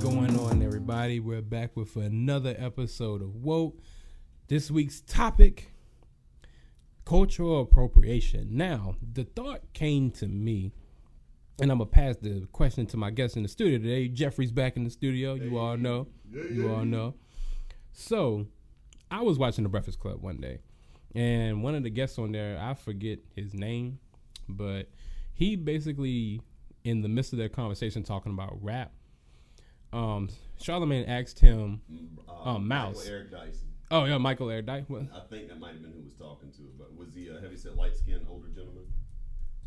going on, everybody? We're back with another episode of Woke. This week's topic cultural appropriation. Now, the thought came to me, and I'm gonna pass the question to my guest in the studio today. Jeffrey's back in the studio. You all know. You all know. So, I was watching The Breakfast Club one day, and one of the guests on there, I forget his name, but he basically, in the midst of their conversation, talking about rap, um, Charlemagne asked him, um, Mouse. Michael Eric Dyson. "Oh yeah, Michael Air Dyke." Well, I think that might have been who was talking to it, but was he a heavy set, light skinned older gentleman?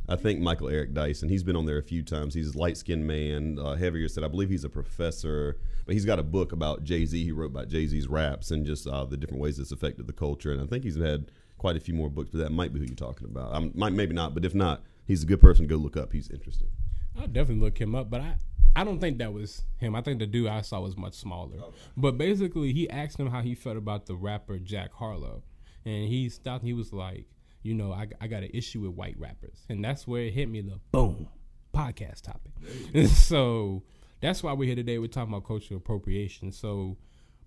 I think Michael Eric Dyson. He's been on there a few times. He's a light skinned man, uh, heavier set. I believe he's a professor, but he's got a book about Jay Z. He wrote about Jay Z's raps and just uh, the different ways it's affected the culture. And I think he's had quite a few more books, but that might be who you're talking about. I might, maybe not, but if not, he's a good person to go look up. He's interesting. I'll definitely look him up, but I I don't think that was him. I think the dude I saw was much smaller. But basically, he asked him how he felt about the rapper Jack Harlow, and he stopped. He was like, you know, I, I got an issue with white rappers, and that's where it hit me. The boom podcast topic. so that's why we're here today. We're talking about cultural appropriation. So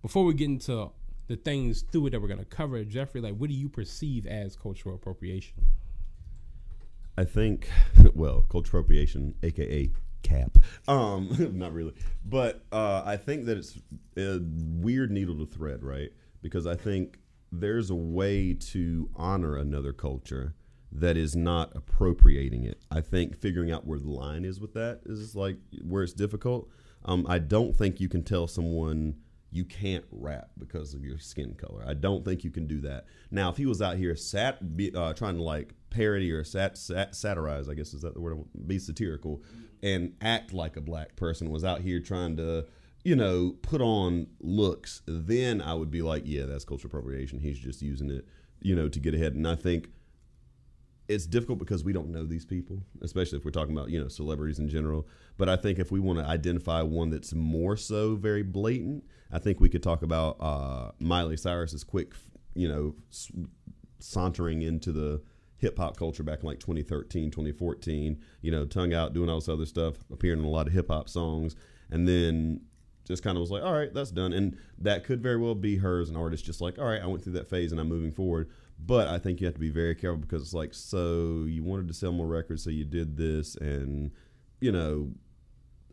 before we get into the things through it that we're gonna cover, Jeffrey, like, what do you perceive as cultural appropriation? I think, well, cultural appropriation, aka cap. Um, not really, but uh, I think that it's a weird needle to thread, right? Because I think there's a way to honor another culture that is not appropriating it. I think figuring out where the line is with that is like where it's difficult. Um, I don't think you can tell someone you can't rap because of your skin color. I don't think you can do that. Now, if he was out here sat, uh, trying to like parody or sat, sat, satirize, I guess is that the word, be satirical, and act like a black person, was out here trying to, you know, put on looks, then I would be like, yeah, that's cultural appropriation. He's just using it, you know, to get ahead. And I think it's difficult because we don't know these people, especially if we're talking about you know celebrities in general. But I think if we want to identify one that's more so very blatant, I think we could talk about uh, Miley Cyrus's quick, you know, sauntering into the hip hop culture back in like 2013, 2014. You know, tongue out, doing all this other stuff, appearing in a lot of hip hop songs, and then just kind of was like, all right, that's done. And that could very well be her as an artist, just like, all right, I went through that phase and I'm moving forward. But I think you have to be very careful because it's like, so you wanted to sell more records, so you did this, and, you know,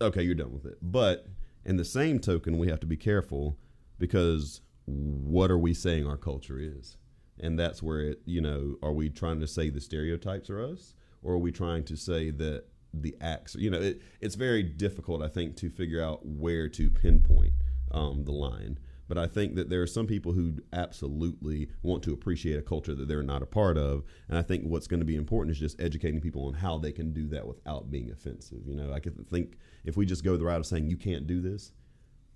okay, you're done with it. But in the same token, we have to be careful because what are we saying our culture is? And that's where it, you know, are we trying to say the stereotypes are us, or are we trying to say that the acts, you know, it, it's very difficult, I think, to figure out where to pinpoint um, the line. But I think that there are some people who absolutely want to appreciate a culture that they're not a part of. And I think what's going to be important is just educating people on how they can do that without being offensive. You know, I could think if we just go the route of saying you can't do this,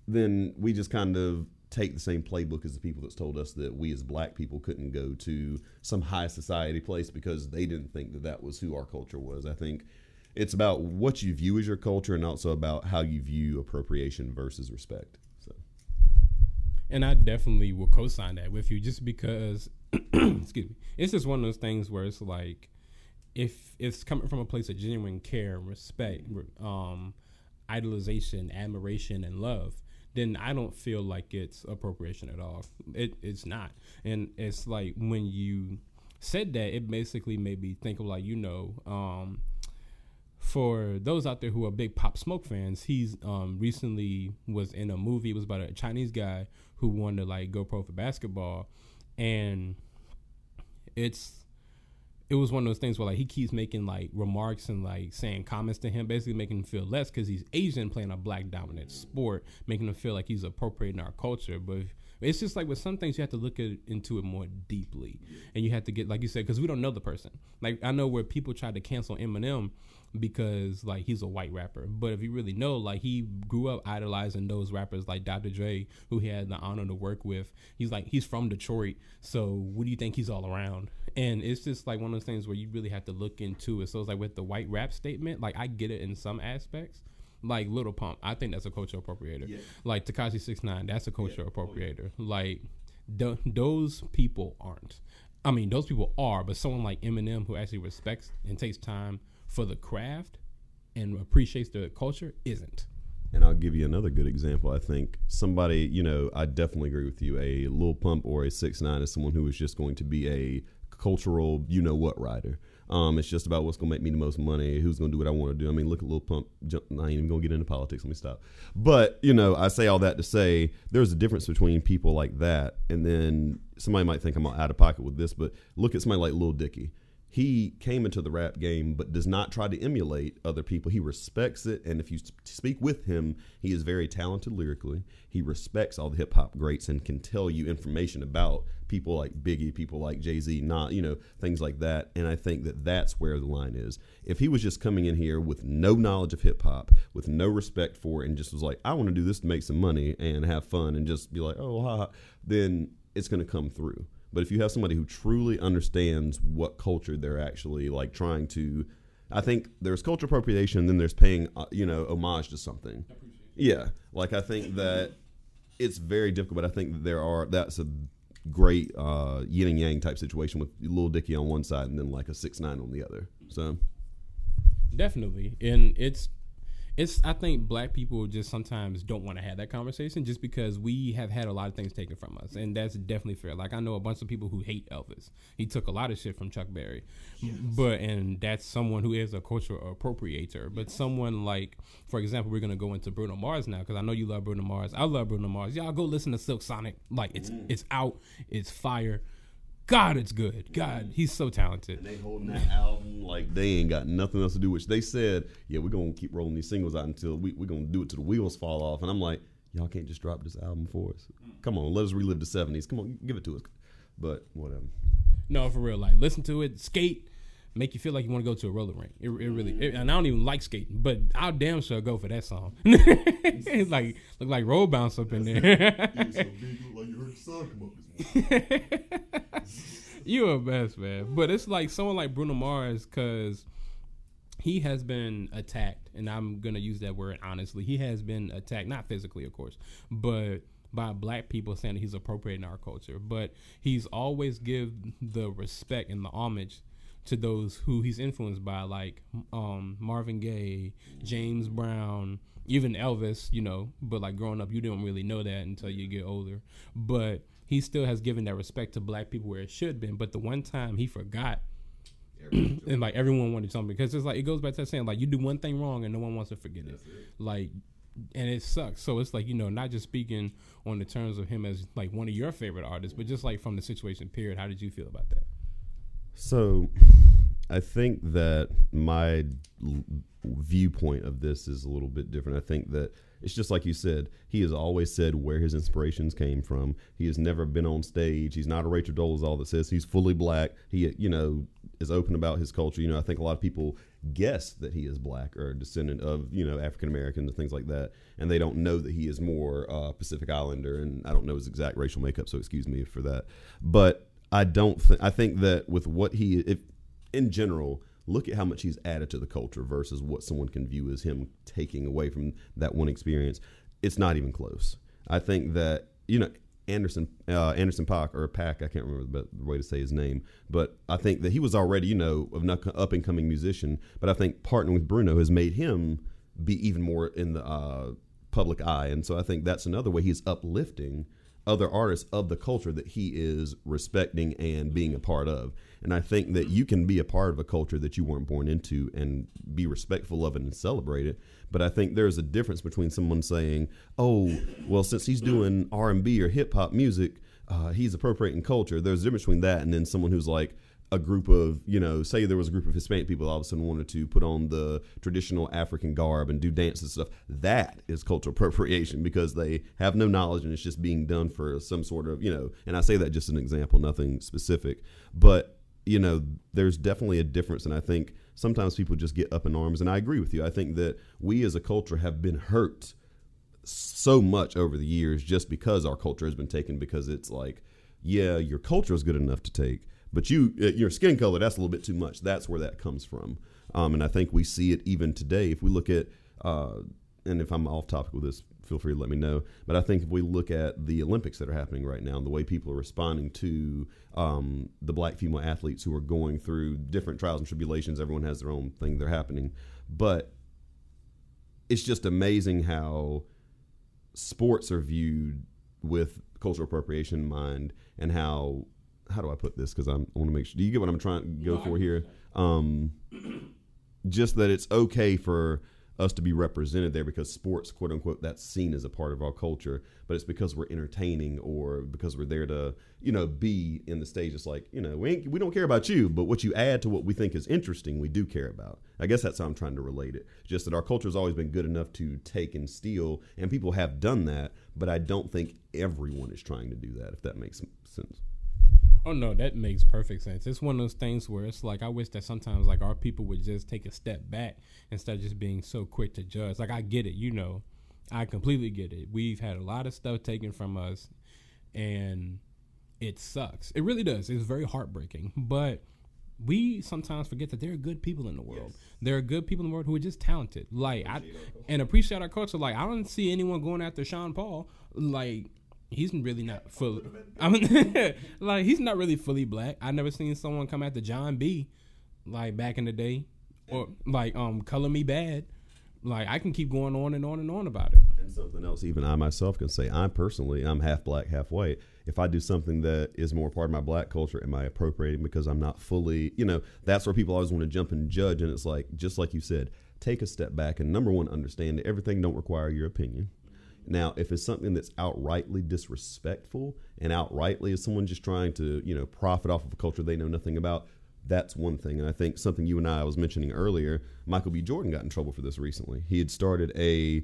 then we just kind of take the same playbook as the people that's told us that we as black people couldn't go to some high society place because they didn't think that that was who our culture was. I think it's about what you view as your culture and also about how you view appropriation versus respect. So And I definitely will co-sign that with you, just because. excuse me. It's just one of those things where it's like, if it's coming from a place of genuine care, respect, um, idolization, admiration, and love, then I don't feel like it's appropriation at all. It it's not, and it's like when you said that, it basically made me think of like you know. Um, for those out there who are big Pop Smoke fans, he's um, recently was in a movie. It was about a Chinese guy who wanted to like go pro for basketball, and it's it was one of those things where like he keeps making like remarks and like saying comments to him, basically making him feel less because he's Asian playing a black dominant sport, making him feel like he's appropriating our culture. But it's just like with some things you have to look at, into it more deeply, and you have to get like you said because we don't know the person. Like I know where people tried to cancel Eminem because like he's a white rapper, but if you really know, like he grew up idolizing those rappers like Dr. Dre, who he had the honor to work with. He's like he's from Detroit, so what do you think he's all around? And it's just like one of those things where you really have to look into it. So it's like with the white rap statement, like I get it in some aspects. Like Lil Pump, I think that's a cultural appropriator. Yeah. Like Tekashi Six Nine, that's a cultural Yeah. Oh, yeah. appropriator. Like th- those people aren't. I mean, those people are, but someone like Eminem who actually respects and takes time for the craft and appreciates the culture isn't. And I'll give you another good example. I think somebody, you know, I definitely agree with you. A Lil Pump or a Six Nine is someone who is just going to be a cultural, you know what, rider. Um, it's just about what's going to make me the most money, who's going to do what I want to do. I mean, look at Lil Pump. Jump, I ain't even going to get into politics. Let me stop. But, you know, I say all that to say there's a difference between people like that and then somebody might think I'm out of pocket with this, but look at somebody like Lil Dicky he came into the rap game but does not try to emulate other people. He respects it, and if you speak with him, he is very talented lyrically. He respects all the hip hop greats and can tell you information about people like Biggie, people like Jay Z, not you know things like that. And I think that that's where the line is. If he was just coming in here with no knowledge of hip hop, with no respect for it, and just was like, I want to do this to make some money and have fun, and just be like, oh, ha, then it's going to come through. But if you have somebody who truly understands what culture they're actually like trying to, I think there's culture appropriation, then there's paying, uh, you know, homage to something. Yeah, like I think that it's very difficult, but I think that there are that's a great uh, yin and yang type situation with Lil Dicky on one side and then like a six nine on the other. So definitely, and it's it's I think black people just sometimes don't want to have that conversation just because we have had a lot of things taken from us, and that's definitely fair. Like I know a bunch of people who hate Elvis. He took a lot of shit from Chuck Berry, yes. but and that's someone who is a cultural appropriator. But someone like, for example, we're gonna go into Bruno Mars now because I know you love Bruno Mars. I love Bruno Mars. Y'all go listen to Silk Sonic. Like it's mm. it's out. It's fire. God, it's good. God, he's so talented. And they holding that album like they ain't got nothing else to do. Which they said, yeah, we're gonna keep rolling these singles out until we we're gonna do it till the wheels fall off. And I'm like, y'all can't just drop this album for us. Come on, let us relive the '70s. Come on, give it to us. But whatever. No, for real. Like, listen to it, skate, make you feel like you want to go to a roller rink. It, it really, it, and I don't even like skating, but I'll damn sure go for that song. it's like look like roll bounce up in there. you a best man, but it's like someone like Bruno Mars because he has been attacked, and I'm gonna use that word honestly. He has been attacked, not physically, of course, but by black people saying that he's appropriating our culture. But he's always give the respect and the homage to those who he's influenced by, like um, Marvin Gaye, James Brown, even Elvis. You know, but like growing up, you don't really know that until you get older. But he still has given that respect to black people where it should have been. But the one time he forgot. and like everyone wanted something because it's like it goes back to saying like you do one thing wrong and no one wants to forget it. it. Like and it sucks. So it's like you know, not just speaking on the terms of him as like one of your favorite artists, but just like from the situation period. How did you feel about that? So, I think that my l- viewpoint of this is a little bit different. I think that it's just like you said. He has always said where his inspirations came from. He has never been on stage. He's not a Rachel Dolezal that says he's fully black. He, you know, is open about his culture. You know, I think a lot of people guess that he is black or a descendant of you know African Americans and things like that, and they don't know that he is more uh, Pacific Islander. And I don't know his exact racial makeup, so excuse me for that. But I don't think I think that with what he if in general look at how much he's added to the culture versus what someone can view as him taking away from that one experience. It's not even close. I think that you know Anderson uh, Anderson Pack or Pack I can't remember the, way to say his name, but I think that he was already you know an up and coming musician. But I think partnering with Bruno has made him be even more in the uh, public eye, and so I think that's another way he's uplifting other artists of the culture that he is respecting and being a part of. And I think that you can be a part of a culture that you weren't born into and be respectful of it and celebrate it. But I think there's a difference between someone saying, "Oh, well, since he's doing R and B or hip hop music, uh, he's appropriating culture." There's a difference between that and then someone who's like, a group of, you know, say there was a group of Hispanic people all of a sudden wanted to put on the traditional African garb and do dances and stuff. That is cultural appropriation because they have no knowledge and it's just being done for some sort of, you know, and I say that just an example, nothing specific. But, you know, there's definitely a difference. And I think sometimes people just get up in arms. And I agree with you. I think that we as a culture have been hurt so much over the years just because our culture has been taken because it's like, yeah, your culture is good enough to take but you, uh, your skin color, that's a little bit too much. That's where that comes from. Um, and I think we see it even today. If we look at, uh, and if I'm off topic with this, feel free to let me know. But I think if we look at the Olympics that are happening right now and the way people are responding to um, the black female athletes who are going through different trials and tribulations, everyone has their own thing they're happening. But it's just amazing how sports are viewed with cultural appropriation in mind, and how how do I put this? Because I want to make sure. Do you get what I'm trying to go No, for here? Um, just that it's okay for us to be represented there because sports, quote unquote, that's seen as a part of our culture, but it's because we're entertaining or because we're there to, you know, be in the stage. It's like, you know, we ain't, we don't care about you, but what you add to what we think is interesting, we do care about. I guess that's how I'm trying to relate it. Just that our culture has always been good enough to take and steal, and people have done that, but I don't think everyone is trying to do that. If that makes sense. Oh no, that makes perfect sense. It's one of those things where it's like I wish that sometimes like our people would just take a step back instead of just being so quick to judge. Like I get it, you know, I completely get it. We've had a lot of stuff taken from us, and it sucks. It really does. It's very heartbreaking, but. We sometimes forget that there are good people in the world. There are good people in the world who are just talented, like I, and appreciate our culture. Like I don't see anyone going after Sean Paul. Like he's really not fully. I mean, like he's not really fully black. I never seen someone come after Jon B. Like back in the day, or like um, Color Me Badd. Like I can keep going on and on and on about it. And something else, even I myself can say, I'm personally, I'm half black, half white. If I do something that is more part of my black culture, am I appropriating because I'm not fully, you know, that's where people always want to jump and judge. And it's like, just like you said, take a step back and number one, understand that everything don't require your opinion. Now, if it's something that's outrightly disrespectful and outrightly is someone just trying to, you know, profit off of a culture they know nothing about, that's one thing. And I think something you and I was mentioning earlier, Michael B. Jordan got in trouble for this recently. He had started a,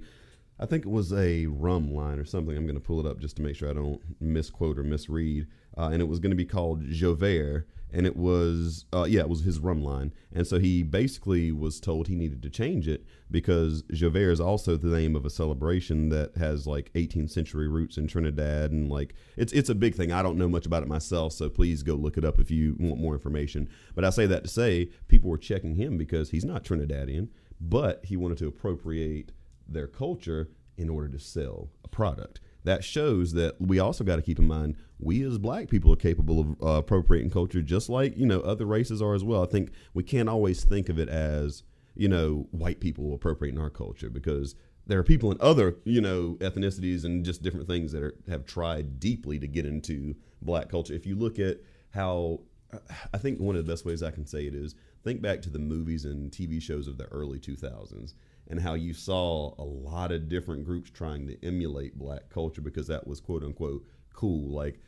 I think it was a rum line or something. I'm going to pull it up just to make sure I don't misquote or misread. Uh, and it was going to be called J'ouvert. And it was, uh, yeah, it was his rum line. And so he basically was told he needed to change it because J'ouvert is also the name of a celebration that has like 18th century roots in Trinidad. And like, it's, it's a big thing. I don't know much about it myself. So please go look it up if you want more information. But I say that to say people were checking him because he's not Trinidadian, but he wanted to appropriate their culture in order to sell a product. That shows that we also got to keep in mind we as black people are capable of uh, appropriating culture just like you know other races are as well. I think we can't always think of it as you know white people appropriating our culture because there are people in other you know ethnicities and just different things that are, have tried deeply to get into black culture. If you look at how I think one of the best ways I can say it is think back to the movies and TV shows of the early 2000s and how you saw a lot of different groups trying to emulate black culture because that was quote unquote cool. Like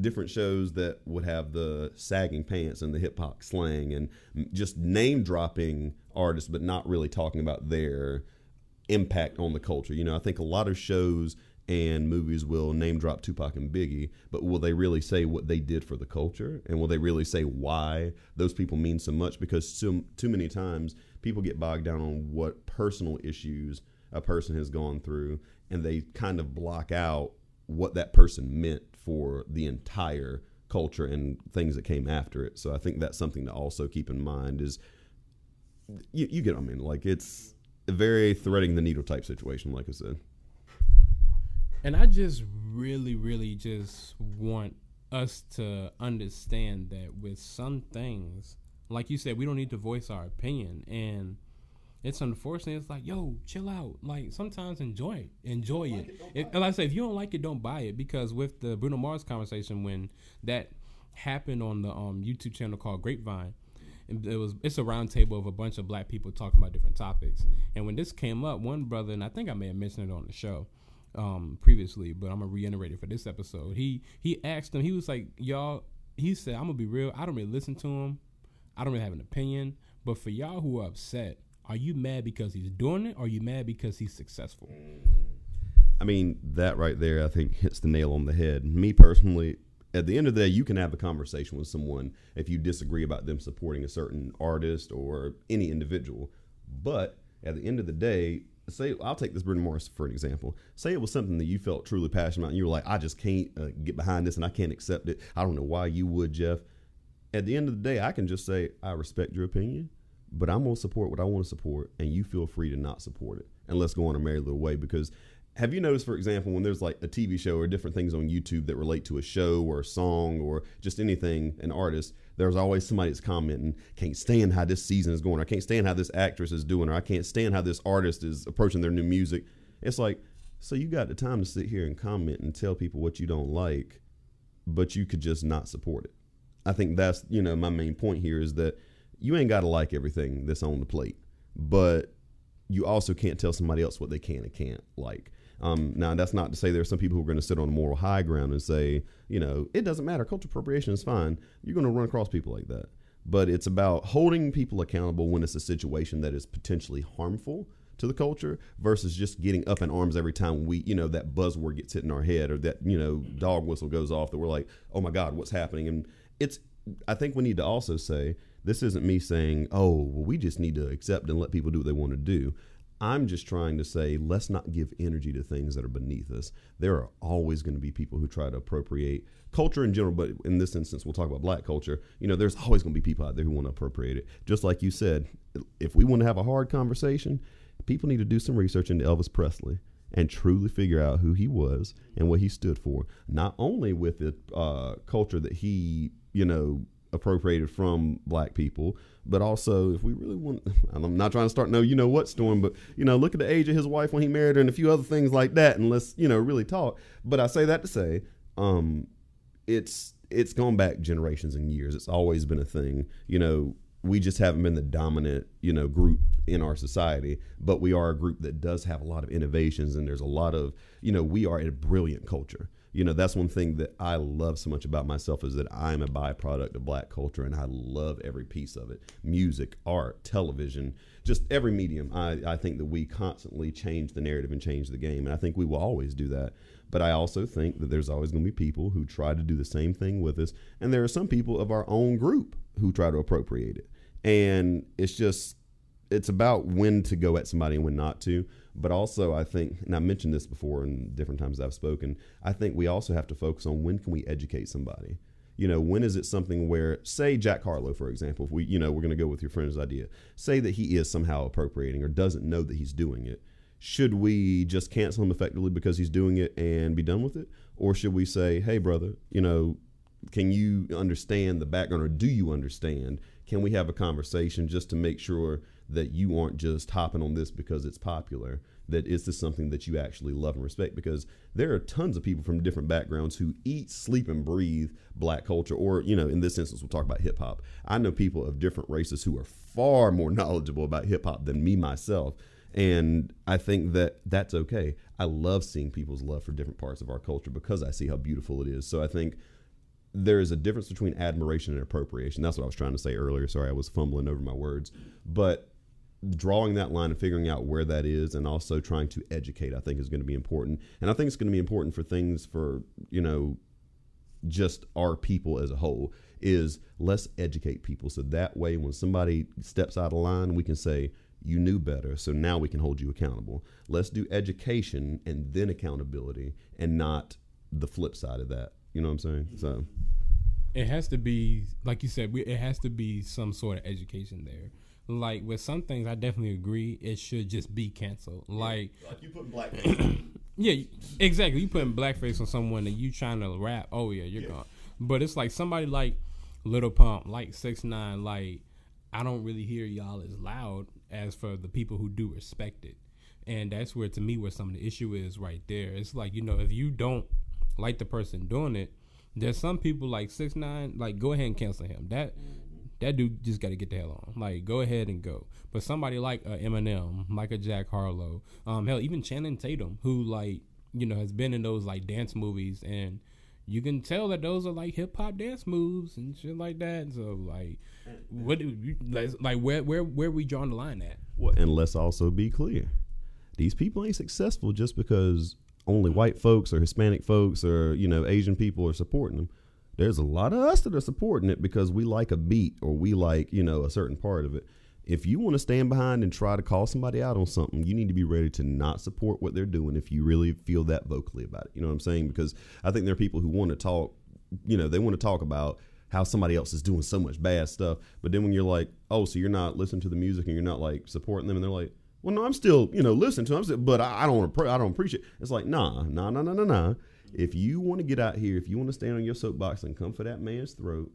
different shows that would have the sagging pants and the hip hop slang and just name dropping artists, but not really talking about their impact on the culture. You know, I think a lot of shows and movies will name drop Tupac and Biggie, but will they really say what they did for the culture? And will they really say why those people mean so much? Because too, too many times people get bogged down on what personal issues a person has gone through, and they kind of block out what that person meant for the entire culture and things that came after it. So I think that's something to also keep in mind is you, you get I mean. Like it's a very threading the needle type situation, like I said. And I just really, really just want us to understand that with some things, like you said, we don't need to voice our opinion. And it's unfortunate. It's like, yo, chill out. Like sometimes enjoy it. Enjoy Like it. it, don't like I say, if you don't like it, don't buy it. Because with the Bruno Mars conversation, when that happened on the um, YouTube channel called Grapevine, and it was it's a round table of a bunch of black people talking about different topics. And when this came up, one brother, and I think I may have mentioned it on the show um, previously, but I'm gonna reiterate it for this episode. He he asked him. He was like, "Y'all," he said, "I'm gonna be real. I don't really listen to him. I don't really have an opinion. But for y'all who are upset, are you mad because he's doing it, or are you mad because he's successful?" I mean, that right there, I think hits the nail on the head. Me personally, at the end of the day, you can have a conversation with someone if you disagree about them supporting a certain artist or any individual. But at the end of the day, say I'll take this Bruno Mars for an example. Say it was something that you felt truly passionate about, and you were like, I just can't uh, get behind this, and I can't accept it. I don't know why you would, Jeff. At the end of the day, I can just say I respect your opinion, but I'm gonna support what I want to support, and you feel free to not support it, and let's go on a merry little way because have you noticed, for example, when there's like a TV show or different things on YouTube that relate to a show or a song or just anything, an artist, there's always somebody that's commenting, can't stand how this season is going, or I can't stand how this actress is doing, or I can't stand how this artist is approaching their new music. It's like, so you got the time to sit here and comment and tell people what you don't like, but you could just not support it. I think that's, you know, my main point here is that you ain't got to like everything that's on the plate, but you also can't tell somebody else what they can and can't like. Um, now, that's not to say there are some people who are going to sit on moral high ground and say, you know, it doesn't matter. Cultural appropriation is fine. You're going to run across people like that. But it's about holding people accountable when it's a situation that is potentially harmful to the culture versus just getting up in arms every time we, you know, that buzzword gets hit in our head or that, you know, dog whistle goes off that we're like, oh my God, what's happening? And it's, I think we need to also say, this isn't me saying, oh, well, we just need to accept and let people do what they want to do. I'm just trying to say, let's not give energy to things that are beneath us. There are always going to be people who try to appropriate culture in general, but in this instance, we'll talk about black culture. You know, there's always going to be people out there who want to appropriate it. Just like you said, if we want to have a hard conversation, people need to do some research into Elvis Presley and truly figure out who he was and what he stood for. Not only with the uh, culture that he, you know, appropriated from black people, but also if we really want, I'm not trying to start no you know what storm, but you know look at the age of his wife when he married her and a few other things like that, and let's you know really talk. But I say that to say, um, it's it's gone back generations and years. It's always been a thing. You know, we just haven't been the dominant you know group in our society, but we are a group that does have a lot of innovations, and there's a lot of you know we are a brilliant culture you know that's one thing that i love so much about myself is that i'm a byproduct of black culture and i love every piece of it. Music art television just every medium. I, I think that we constantly change the narrative and change the game and i think we will always do that. But i also think that there's always going to be people who try to do the same thing with us and there are some people of our own group who try to appropriate it. And it's just it's about when to go at somebody and when not to but also, I think, and I mentioned this before in different times I've spoken, I think we also have to focus on when can we educate somebody. You know, when is it something where, say, Jack Harlow, for example, if we, you know, we're going to go with your friend's idea, say that he is somehow appropriating or doesn't know that he's doing it. Should we just cancel him effectively because he's doing it and be done with it? Or should we say, hey, brother, you know, can you understand the background or do you understand? Can we have a conversation just to make sure that you aren't just hopping on this because it's popular. That is this something that you actually love and respect because there are tons of people from different backgrounds who eat sleep and breathe black culture or you know in this instance we'll talk about hip hop. I know people of different races who are far more knowledgeable about hip hop than me myself and i think that that's okay. I love seeing people's love for different parts of our culture because i see how beautiful it is. So i think there is a difference between admiration and appropriation. That's what i was trying to say earlier. Sorry i was fumbling over my words. But drawing that line and figuring out where that is and also trying to educate i think is going to be important. And i think it's going to be important for things for you know just our people as a whole is let's educate people. So that way when somebody steps out of line we can say you knew better so now we can hold you accountable. Let's do education and then accountability and not the flip side of that. You know what i'm saying? So it has to be like you said we, it has to be some sort of education there like with some things, I definitely agree. It should just be canceled. Like, like you put blackface. yeah, exactly. You putting blackface on someone that you trying to rap. Oh yeah, you're yeah. gone. But it's like somebody like Lil Pump, like Six Nine. Like I don't really hear y'all as loud as for the people who do respect it. And that's where to me where some of the issue is right there. It's like you know if you don't like the person doing it, there's some people like Six Nine. Like go ahead and cancel him. That that dude just got to get the hell on. Like, go ahead and go. But somebody like uh, Eminem, like a Jack Harlow, um, hell, even Channing Tatum, who like you know has been in those like dance movies, and you can tell that those are like hip hop dance moves and shit like that. So like, what like where where where we drawing the line at? Well, and let's also be clear, these people ain't successful just because only white folks or Hispanic folks or you know Asian people are supporting them there's a lot of us that are supporting it because we like a beat or we like, you know, a certain part of it. If you want to stand behind and try to call somebody out on something, you need to be ready to not support what they're doing if you really feel that vocally about it. You know what I'm saying? Because I think there are people who want to talk, you know, they want to talk about how somebody else is doing so much bad stuff. But then when you're like, oh, so you're not listening to the music and you're not like supporting them, and they're like, Well, no, I'm still, you know, listening to still, but I, don't want to, I don't appreciate. It's like, nah, nah, nah, nah, nah, nah. If you want to get out here, if you want to stand on your soapbox and come for that man's throat,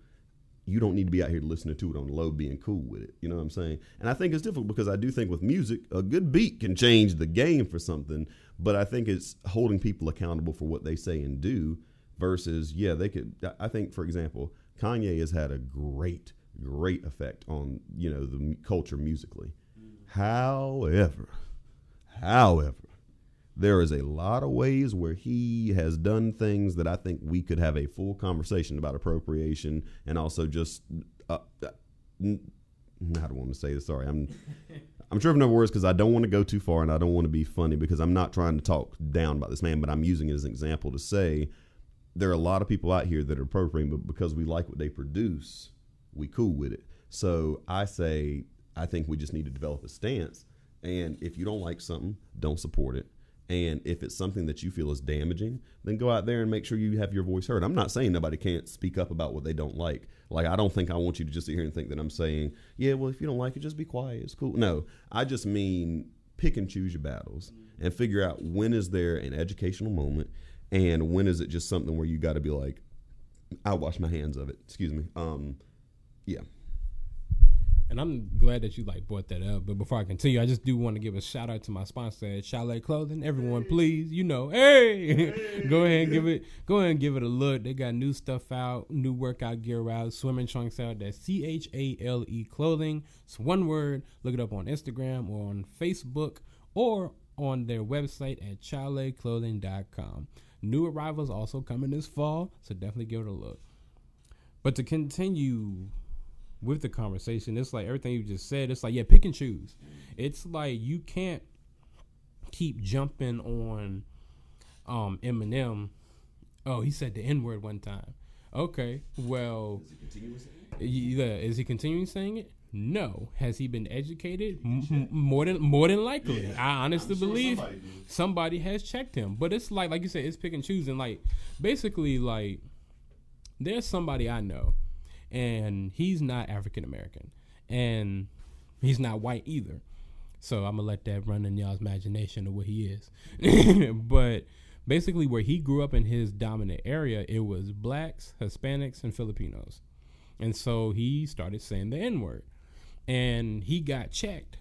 you don't need to be out here listening to it on the low, being cool with it. You know what I'm saying? And I think it's difficult because I do think with music, a good beat can change the game for something. But I think it's holding people accountable for what they say and do versus, yeah, they could. I think, for example, Kanye has had a great, great effect on you know the culture musically. Mm. However, however, there is a lot of ways where he has done things that I think we could have a full conversation about appropriation and also just uh, uh, n- I don't want to say this. Sorry, I'm I'm tripping over words because I don't want to go too far and I don't want to be funny because I'm not trying to talk down about this man, but I'm using it as an example to say there are a lot of people out here that are appropriating, but because we like what they produce, we cool with it. So I say I think we just need to develop a stance. And if you don't like something, don't support it. And if it's something that you feel is damaging, then go out there and make sure you have your voice heard. I'm not saying nobody can't speak up about what they don't like. Like, I don't think I want you to just sit here and think that I'm saying, yeah, well, if you don't like it, just be quiet. It's cool. No, I just mean pick and choose your battles and figure out when is there an educational moment and when is it just something where you got to be like, I'll wash my hands of it. Excuse me. Um, yeah. And I'm glad that you like brought that up. But before I continue, I just do want to give a shout out to my sponsor at Chalet Clothing. Everyone, mm. please, you know, hey, go ahead and mm. give it, go ahead and give it a look. They got new stuff out, new workout gear out, swimming trunks out. That's C H A L E Clothing. It's one word. Look it up on Instagram or on Facebook or on their website at chaletclothing.com. New arrivals also coming this fall, so definitely give it a look. But to continue with the conversation, it's like everything you just said. It's like yeah, pick and choose. It's like you can't keep jumping on um Eminem. Oh, he said the N word one time. Okay, well, yeah, is he continuing saying it? No. Has he been educated? M- more than more than likely. I honestly believe somebody somebody has checked him. But it's like like you said, it's pick and choosing. Like basically, like there's somebody I know, and he's not African American, and he's not white either. So I'm gonna let that run in y'all's imagination of what he is. but basically, where he grew up in his dominant area, it was blacks, Hispanics, and Filipinos. And so he started saying the N word. And he got checked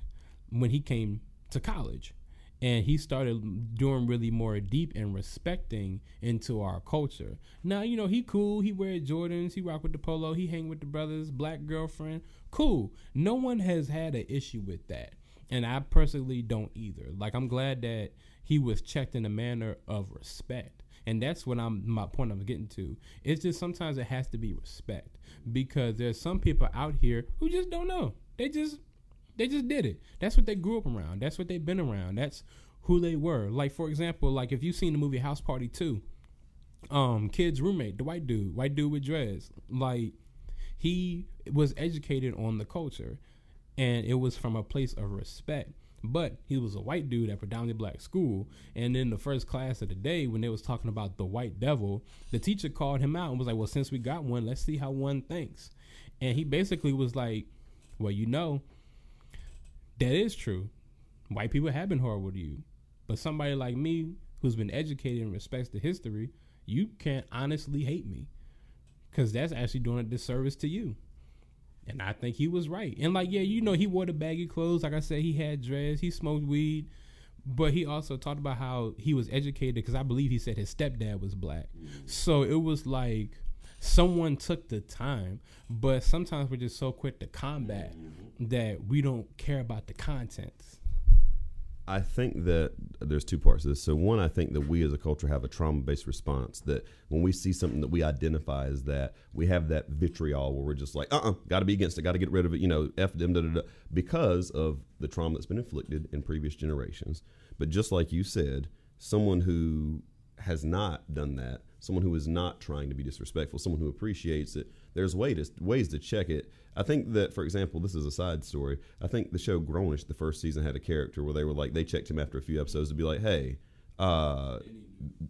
when he came to college. And he started doing really more deep and respecting into our culture. Now, you know, he cool. He wear Jordans. He rock with the polo. He hang with the brothers. Black girlfriend. Cool. No one has had an issue with that. And I personally don't either. Like, I'm glad that he was checked in a manner of respect and that's what I'm my point I'm getting to. It's just sometimes it has to be respect because there's some people out here who just don't know. They just they just did it. That's what they grew up around. That's what they've been around. That's who they were. Like for example, like if you've seen the movie House Party 2, um, kid's roommate, the white dude, white dude with dreads, like he was educated on the culture and it was from a place of respect. But he was a white dude at predominantly black school, and in the first class of the day, when they was talking about the white devil, the teacher called him out and was like, "Well, since we got one, let's see how one thinks." And he basically was like, "Well, you know, that is true. White people have been horrible to you, but somebody like me, who's been educated and respects the history, you can't honestly hate me, because that's actually doing a disservice to you." And I think he was right. And like, yeah, you know, he wore the baggy clothes. Like I said, he had dreads. He smoked weed. But he also talked about how he was educated because I believe he said his stepdad was black. So it was like someone took the time. But sometimes we're just so quick to combat mm-hmm. that we don't care about the contents. I think that there's two parts to this. So one, I think that we as a culture have a trauma-based response that when we see something that we identify as that, we have that vitriol where we're just like, uh-uh, got to be against it, got to get rid of it, you know, f them, da, da, da, because of the trauma that's been inflicted in previous generations. But just like you said, someone who has not done that, someone who is not trying to be disrespectful, someone who appreciates it, there's way to, ways to check it. I think that, for example, this is a side story. I think the show Grownish, the first season, had a character where they were like, they checked him after a few episodes to be like, hey, uh,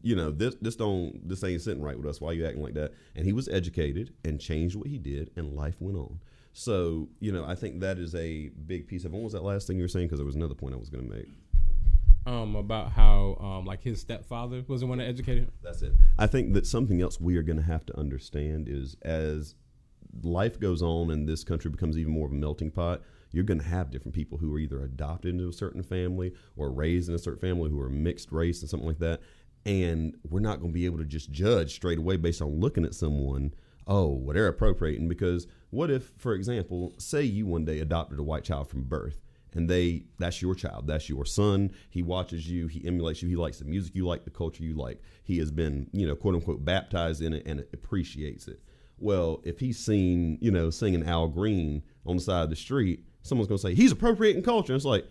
you know, this this don't this ain't sitting right with us. Why are you acting like that? And he was educated and changed what he did, and life went on. So you know, I think that is a big piece of. What was that last thing you were saying? Because there was another point I was going to make. Um, about how um, like his stepfather was the one that educated him. That's it. I think that something else we are going to have to understand is as life goes on and this country becomes even more of a melting pot, you're going to have different people who are either adopted into a certain family or raised in a certain family who are mixed race and something like that. And we're not going to be able to just judge straight away based on looking at someone, oh, well, they're appropriating. Because what if, for example, say you one day adopted a white child from birth and they that's your child that's your son. He watches you he emulates you he likes the music you like the culture you like he has been you know quote unquote baptized in it and appreciates it. Well if he's seen you know singing al green on the side of the street someone's going to say he's appropriating culture. It's like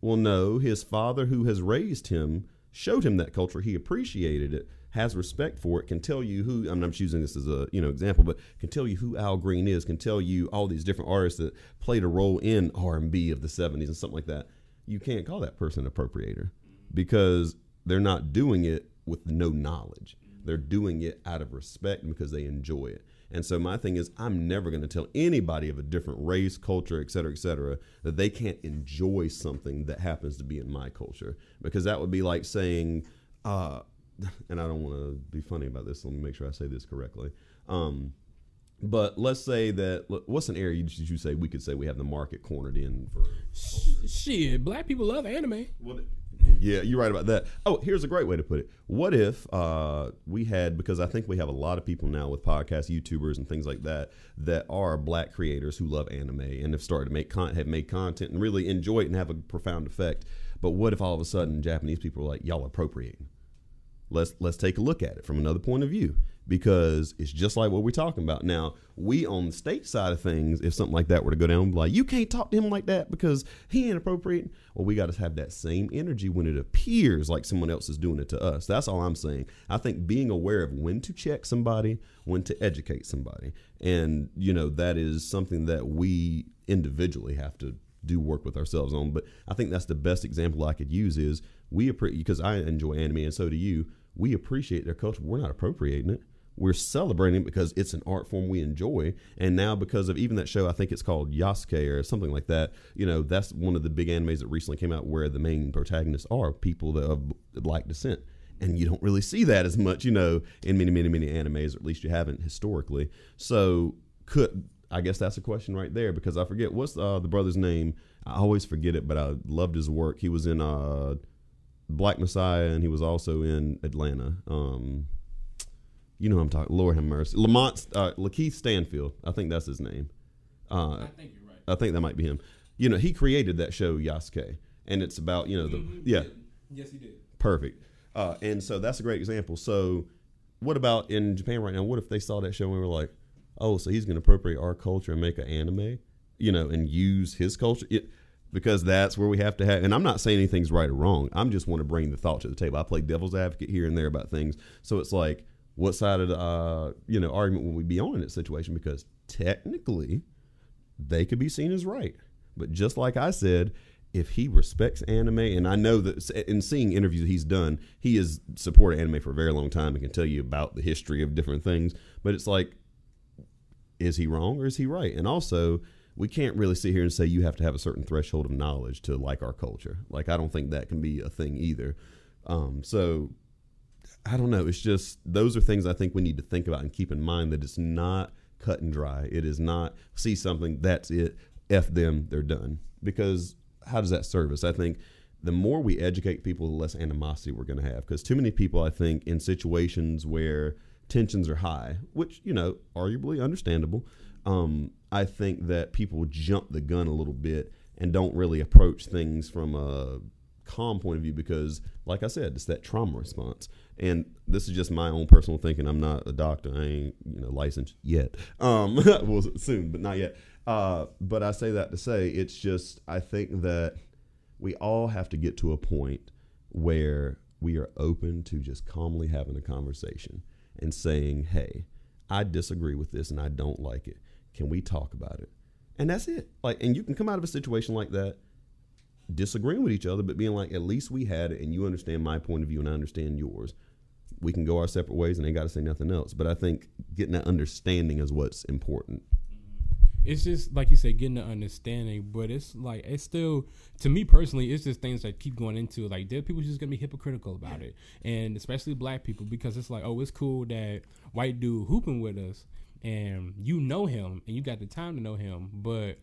well no his father who has raised him showed him that culture he appreciated it has respect for it, can tell you who I mean, I'm choosing this as a you know example, but can tell you who Al Green is, can tell you all these different artists that played a role in R&B of the 70s and something like that. You can't call that person an appropriator because they're not doing it with no knowledge. They're doing it out of respect because they enjoy it. And so my thing is, I'm never going to tell anybody of a different race, culture, et cetera, et cetera, that they can't enjoy something that happens to be in my culture because that would be like saying, uh, and I don't want to be funny about this. Let me make sure I say this correctly. Um, but let's say that what's an area did you say we could say we have the market cornered in for? Shit, black people love anime. What, yeah, you're right about that. Oh, here's a great way to put it. What if uh, we had because I think we have a lot of people now with podcasts, YouTubers, and things like that that are black creators who love anime and have started to make con- have made content and really enjoy it and have a profound effect. But what if all of a sudden Japanese people are like y'all appropriating? let's let's take a look at it from another point of view because it's just like what we're talking about. Now we on the state side of things if something like that were to go down like you can't talk to him like that because he ain't appropriate well we got to have that same energy when it appears like someone else is doing it to us. That's all i'm saying. I think being aware of when to check somebody when to educate somebody and you know that is something that we individually have to do work with ourselves on. But i think that's the best example i could use is we appreciate because i enjoy anime and so do you. We appreciate their culture. We're not appropriating it. We're celebrating because it's an art form we enjoy. And now, because of even that show, I think it's called Yasuke or something like that. You know, that's one of the big animes that recently came out where the main protagonists are people have black descent. And you don't really see that as much, you know, in many, many, many animes, or at least you haven't historically. So, could I guess that's a question right there because I forget what's uh, the brother's name. I always forget it, but I loved his work. He was in uh, Black Messiah, and he was also in Atlanta. Um, you know I'm talking. Lord have mercy. Lamont, uh, Lakeith Stanfield. I think that's his name. Uh, I think you're right. I think that might be him. You know, he created that show Yasuke, and it's about you know the mm-hmm. yeah. Yes, he did. Perfect. Uh, and so that's a great example. So, what about in Japan right now? What if they saw that show and were like, "Oh, so he's going to appropriate our culture and make an anime, you know, and use his culture"? It, because that's where we have to have. And I'm not saying anything's right or wrong. I'm just want to bring the thought to the table. I play devil's advocate here and there about things. So it's like, what side of the uh, you know argument will we be on in that situation? Because technically, they could be seen as right. But just like I said, if he respects anime, and I know that in seeing interviews he's done, he has supported anime for a very long time and can tell you about the history of different things. But it's like, is he wrong or is he right? And also, we can't really sit here and say you have to have a certain threshold of knowledge to like our culture. Like I don't think that can be a thing either. Um, so I don't know. It's just those are things I think we need to think about and keep in mind that it's not cut and dry. It is not see something that's it. F them, they're done. Because how does that serve us? I think the more we educate people, the less animosity we're going to have. Because too many people, I think, in situations where tensions are high, which you know, arguably understandable, um, I think that people jump the gun a little bit and don't really approach things from a calm point of view because, like I said, it's that trauma response. And this is just my own personal thinking. I'm not a doctor. I ain't you know licensed yet. Um, well, soon, but not yet. Uh, but I say that to say it's just I think that we all have to get to a point where we are open to just calmly having a conversation and saying, "Hey, I disagree with this and I don't like it." Can we talk about it? And that's it. Like, and you can come out of a situation like that disagreeing with each other, but being like, at least we had it, and you understand my point of view, and I understand yours. We can go our separate ways, and they got to say nothing else. But I think getting that understanding is what's important. Mm-hmm. it's just like you said, getting the understanding. But it's like it's still to me personally, it's just things that keep going into it. Like there people just gonna be hypocritical about it, and especially black people because it's like, oh, it's cool that white dude hooping with us, and you know him, and you got the time to know him, but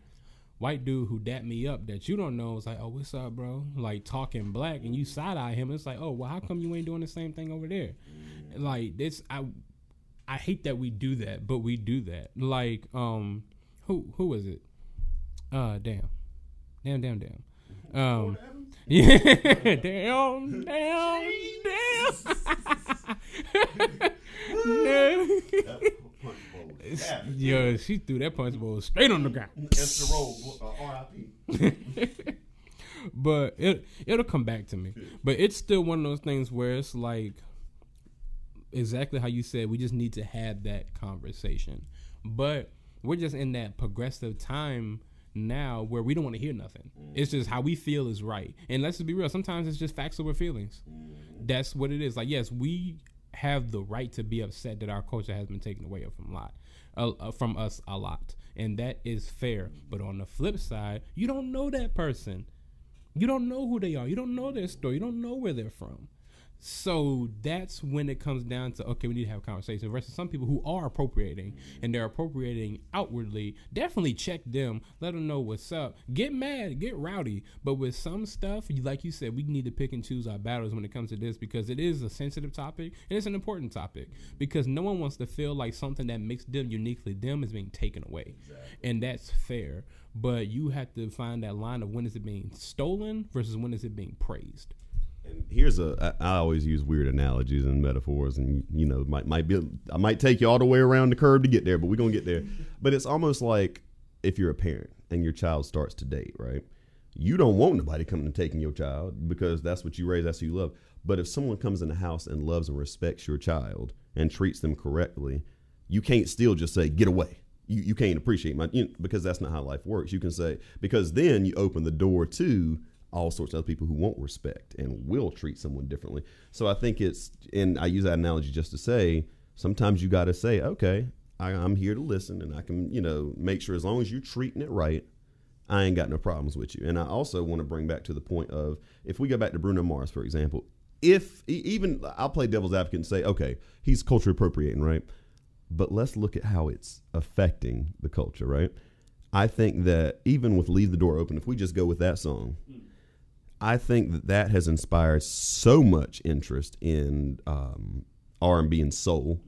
white dude who dat me up that you don't know is like, oh, what's up, bro? Like talking black, and you side eye him. It's like, oh, well, how come you ain't doing the same thing over there? Like this, I, I hate that we do that, but we do that. Like, um, who who was it? Uh, damn, damn, damn, damn. Um, yeah, damn, damn, damn. Yo, she threw that punch bowl straight on the ground. It's the roll. Uh, RIP. but it it'll come back to me. But it's still one of those things where it's like exactly how you said. We just need to have that conversation. But we're just in that progressive time now where we don't want to hear nothing. It's just how we feel is right. And let's just be real. Sometimes it's just facts over feelings. That's what it is. Like yes, we have the right to be upset that our culture has been taken away from a lot, uh, from us a lot, and that is fair. But on the flip side, you don't know that person. You don't know who they are. You don't know their story. You don't know where they're from. So that's when it comes down to okay, we need to have a conversation. Versus some people who are appropriating and they're appropriating outwardly. Definitely check them. Let them know what's up. Get mad, get rowdy. But with some stuff, like you said, we need to pick and choose our battles when it comes to this because it is a sensitive topic and it's an important topic because no one wants to feel like something that makes them uniquely them is being taken away, and that's fair. But you have to find that line of when is it being stolen versus when is it being praised. And here's a I, I always use weird analogies and metaphors, and you know might might be I might take you all the way around the curve to get there, but we're gonna get there. But it's almost like if you're a parent and your child starts to date, right? You don't want nobody coming and taking your child because that's what you raise, that's who you love. But if someone comes in the house and loves and respects your child and treats them correctly, you can't still just say get away. You, you can't appreciate my you know, because that's not how life works. You can say because then you open the door to all sorts of other people who won't respect and will treat someone differently. So I think it's and I use that analogy just to say sometimes you got to say okay, I, I'm here to listen and I can you know make sure as long as you're treating it right, I ain't got no problems with you. And I also want to bring back to the point of if we go back to Bruno Mars for example, if even I'll play devil's advocate and say okay, he's culture appropriating, right? But let's look at how it's affecting the culture, right? I think that even with "Leave the Door Open," if we just go with that song, hmm. I think that that has inspired so much interest in um, R and B and soul,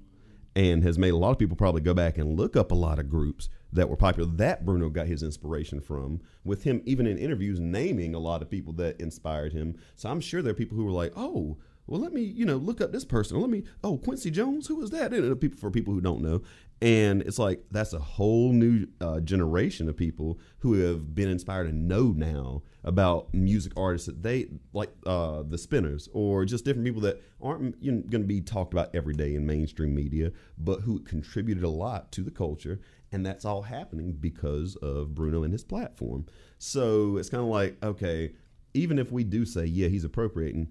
and has made a lot of people probably go back and look up a lot of groups that were popular that Bruno got his inspiration from. With him, even in interviews, naming a lot of people that inspired him. So I'm sure there are people who were like, "Oh, well, let me you know look up this person. Let me oh Quincy Jones, who was that?" And people for people who don't know, and it's like that's a whole new uh, generation of people who have been inspired and know now about music artists that they like uh, the Spinners or just different people that aren't you know, going to be talked about every day in mainstream media, but who contributed a lot to the culture. And that's all happening because of Bruno and his platform. So it's kind of like, okay, even if we do say, yeah, he's appropriating,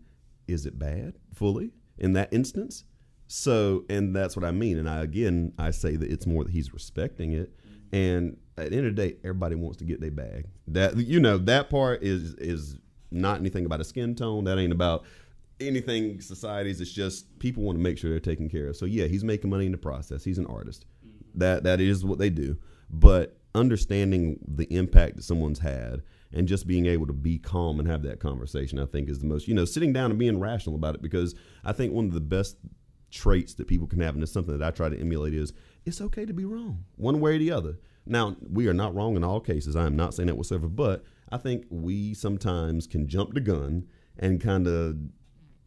is it bad fully in that instance? So, and that's what I mean. And I, again, I say that it's more that he's respecting it. And at the end of the day, everybody wants to get their bag. That, you know, that part is, is not anything about a skin tone. That ain't about anything societies. It's just people want to make sure they're taken care of. So yeah, he's making money in the process. He's an artist. Mm-hmm. That, that is what they do. But understanding the impact that someone's had and just being able to be calm and have that conversation, I think is the most, you know, sitting down and being rational about it because I think one of the best traits that people can have, and it's something that I try to emulate, is it's okay to be wrong, one way or the other. Now, we are not wrong in all cases. I am not saying that whatsoever, but I think we sometimes can jump the gun and kind of,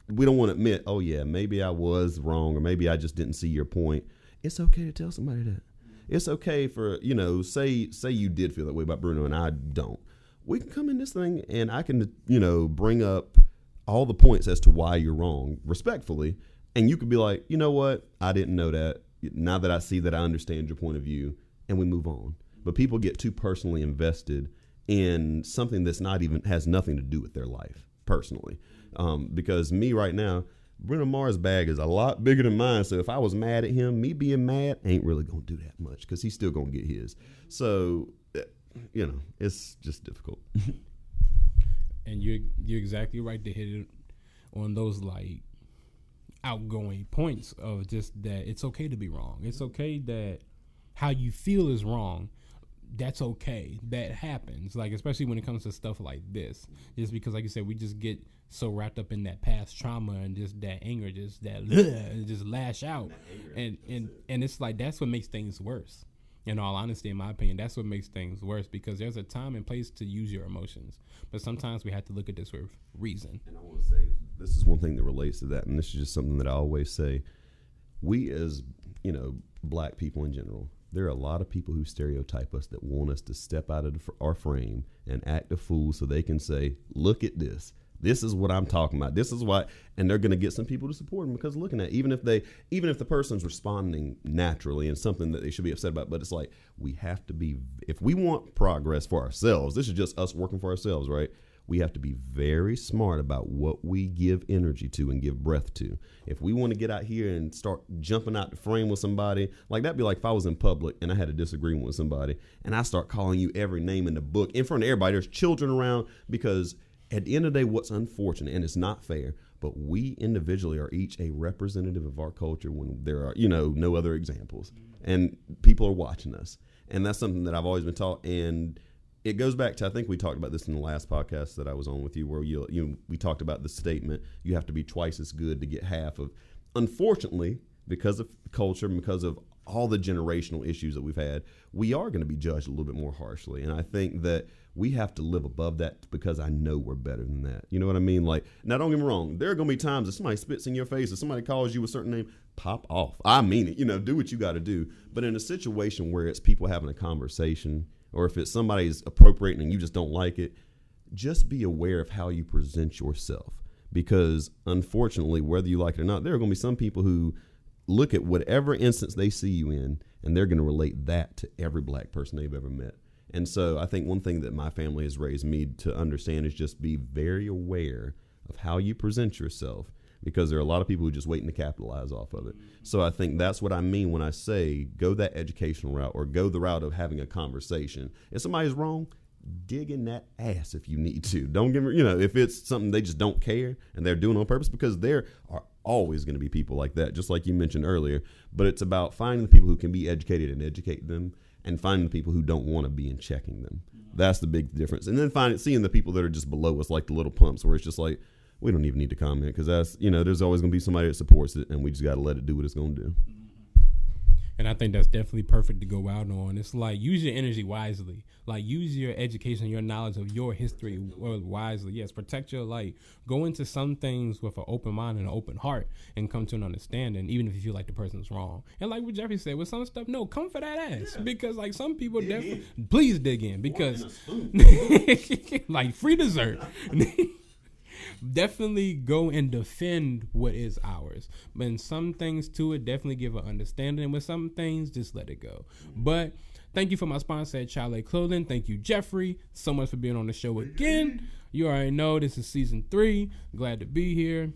we don't want to admit, oh, yeah, maybe I was wrong or maybe I just didn't see your point. It's okay to tell somebody that. It's okay for, you know, say say you did feel that way about Bruno and I don't. We can come in this thing and I can, you know, bring up all the points as to why you're wrong respectfully and you could be like, you know what? I didn't know that. Now that I see that, I understand your point of view, and we move on. But people get too personally invested in something that's not even has nothing to do with their life personally. Um, because me right now, Bruno Mars' bag is a lot bigger than mine. So if I was mad at him, me being mad ain't really gonna do that much because he's still gonna get his. So, eh, you know, it's just difficult. and you're you're exactly right to hit it on those like outgoing points of just that it's okay to be wrong. It's okay that how you feel is wrong. That's okay. That happens. Like especially when it comes to stuff like this. Just because like you said, we just get so wrapped up in that past trauma and just that anger, just that and just lash out. And and and it's like that's what makes things worse. In all honesty, in my opinion, that's what makes things worse because there's a time and place to use your emotions. But sometimes we have to look at this with reason. And I want to say this is one thing that relates to that, and this is just something that I always say. We as you know, black people in general, there are a lot of people who stereotype us that want us to step out of our frame and act a fool so they can say, "Look at this." This is what I'm talking about. This is why, and they're going to get some people to support them because looking at even if they, even if the person's responding naturally and something that they should be upset about, but it's like we have to be if we want progress for ourselves. This is just us working for ourselves, right? We have to be very smart about what we give energy to and give breath to. If we want to get out here and start jumping out the frame with somebody, like that'd be like if I was in public and I had a disagreement with somebody and I start calling you every name in the book in front of everybody. There's children around because at the end of the day, what's unfortunate and it's not fair, but we individually are each a representative of our culture when there are, you know, no other examples. And people are watching us. And that's something that I've always been taught. And it goes back to I think we talked about this in the last podcast that I was on with you, where you you we talked about the statement you have to be twice as good to get half of. Unfortunately, because of culture, and because of all the generational issues that we've had, we are going to be judged a little bit more harshly. And I think that we have to live above that because I know we're better than that. You know what I mean? Like, now don't get me wrong, there are going to be times that somebody spits in your face, if somebody calls you a certain name, pop off. I mean it. You know, do what you got to do. But in a situation where it's people having a conversation, or if it's somebody's appropriating and you just don't like it, just be aware of how you present yourself. Because unfortunately, whether you like it or not, there are going to be some people who look at whatever instance they see you in and they're going to relate that to every black person they've ever met. And so I think one thing that my family has raised me to understand is just be very aware of how you present yourself because there are a lot of people who just waiting to capitalize off of it. So I think that's what I mean when I say go that educational route or go the route of having a conversation. If somebody's wrong, dig in that ass if you need to. Don't give me, you know, if it's something they just don't care and they're doing on purpose because there are always going to be people like that, just like you mentioned earlier. But it's about finding the people who can be educated and educate them and finding the people who don't want to be and checking them. That's the big difference. And then finding seeing the people that are just below us, like the Lil Pumps, where it's just like we don't even need to comment because that's you know there's always going to be somebody that supports it, and we just got to let it do what it's going to do and I think that's definitely perfect to go out on. It's like use your energy wisely. Like use your education, your knowledge of your history wisely. Yes, protect your light. Go into some things with an open mind and an open heart, and come to an understanding, even if you feel like the person's wrong. And like what Jeffrey said, with some stuff, no, come for that ass yeah. because like some people definitely please dig in because like free dessert definitely go and defend what is ours. But in some things to it, definitely give an understanding. With some things, just let it go. But thank you for my sponsor at Chale Clothing. Thank you, Jeffrey, so much for being on the show again. You already know this is season three. Glad to be here.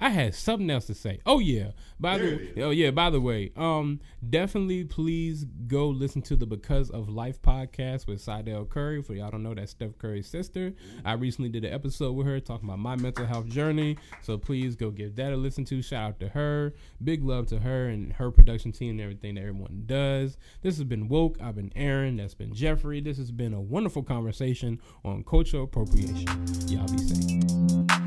I had something else to say. Oh yeah. By there the oh yeah, by the way, um definitely please go listen to the Because of Life podcast with Sydel Curry. For y'all don't know that's Steph Curry's sister. I recently did an episode with her talking about my mental health journey. So please go give that a listen to. Shout out to her. Big love to her and her production team and everything that everyone does. This has been Woke. I've been Aaron. That's been Jeffrey. This has been a wonderful conversation on cultural appropriation. Y'all be safe.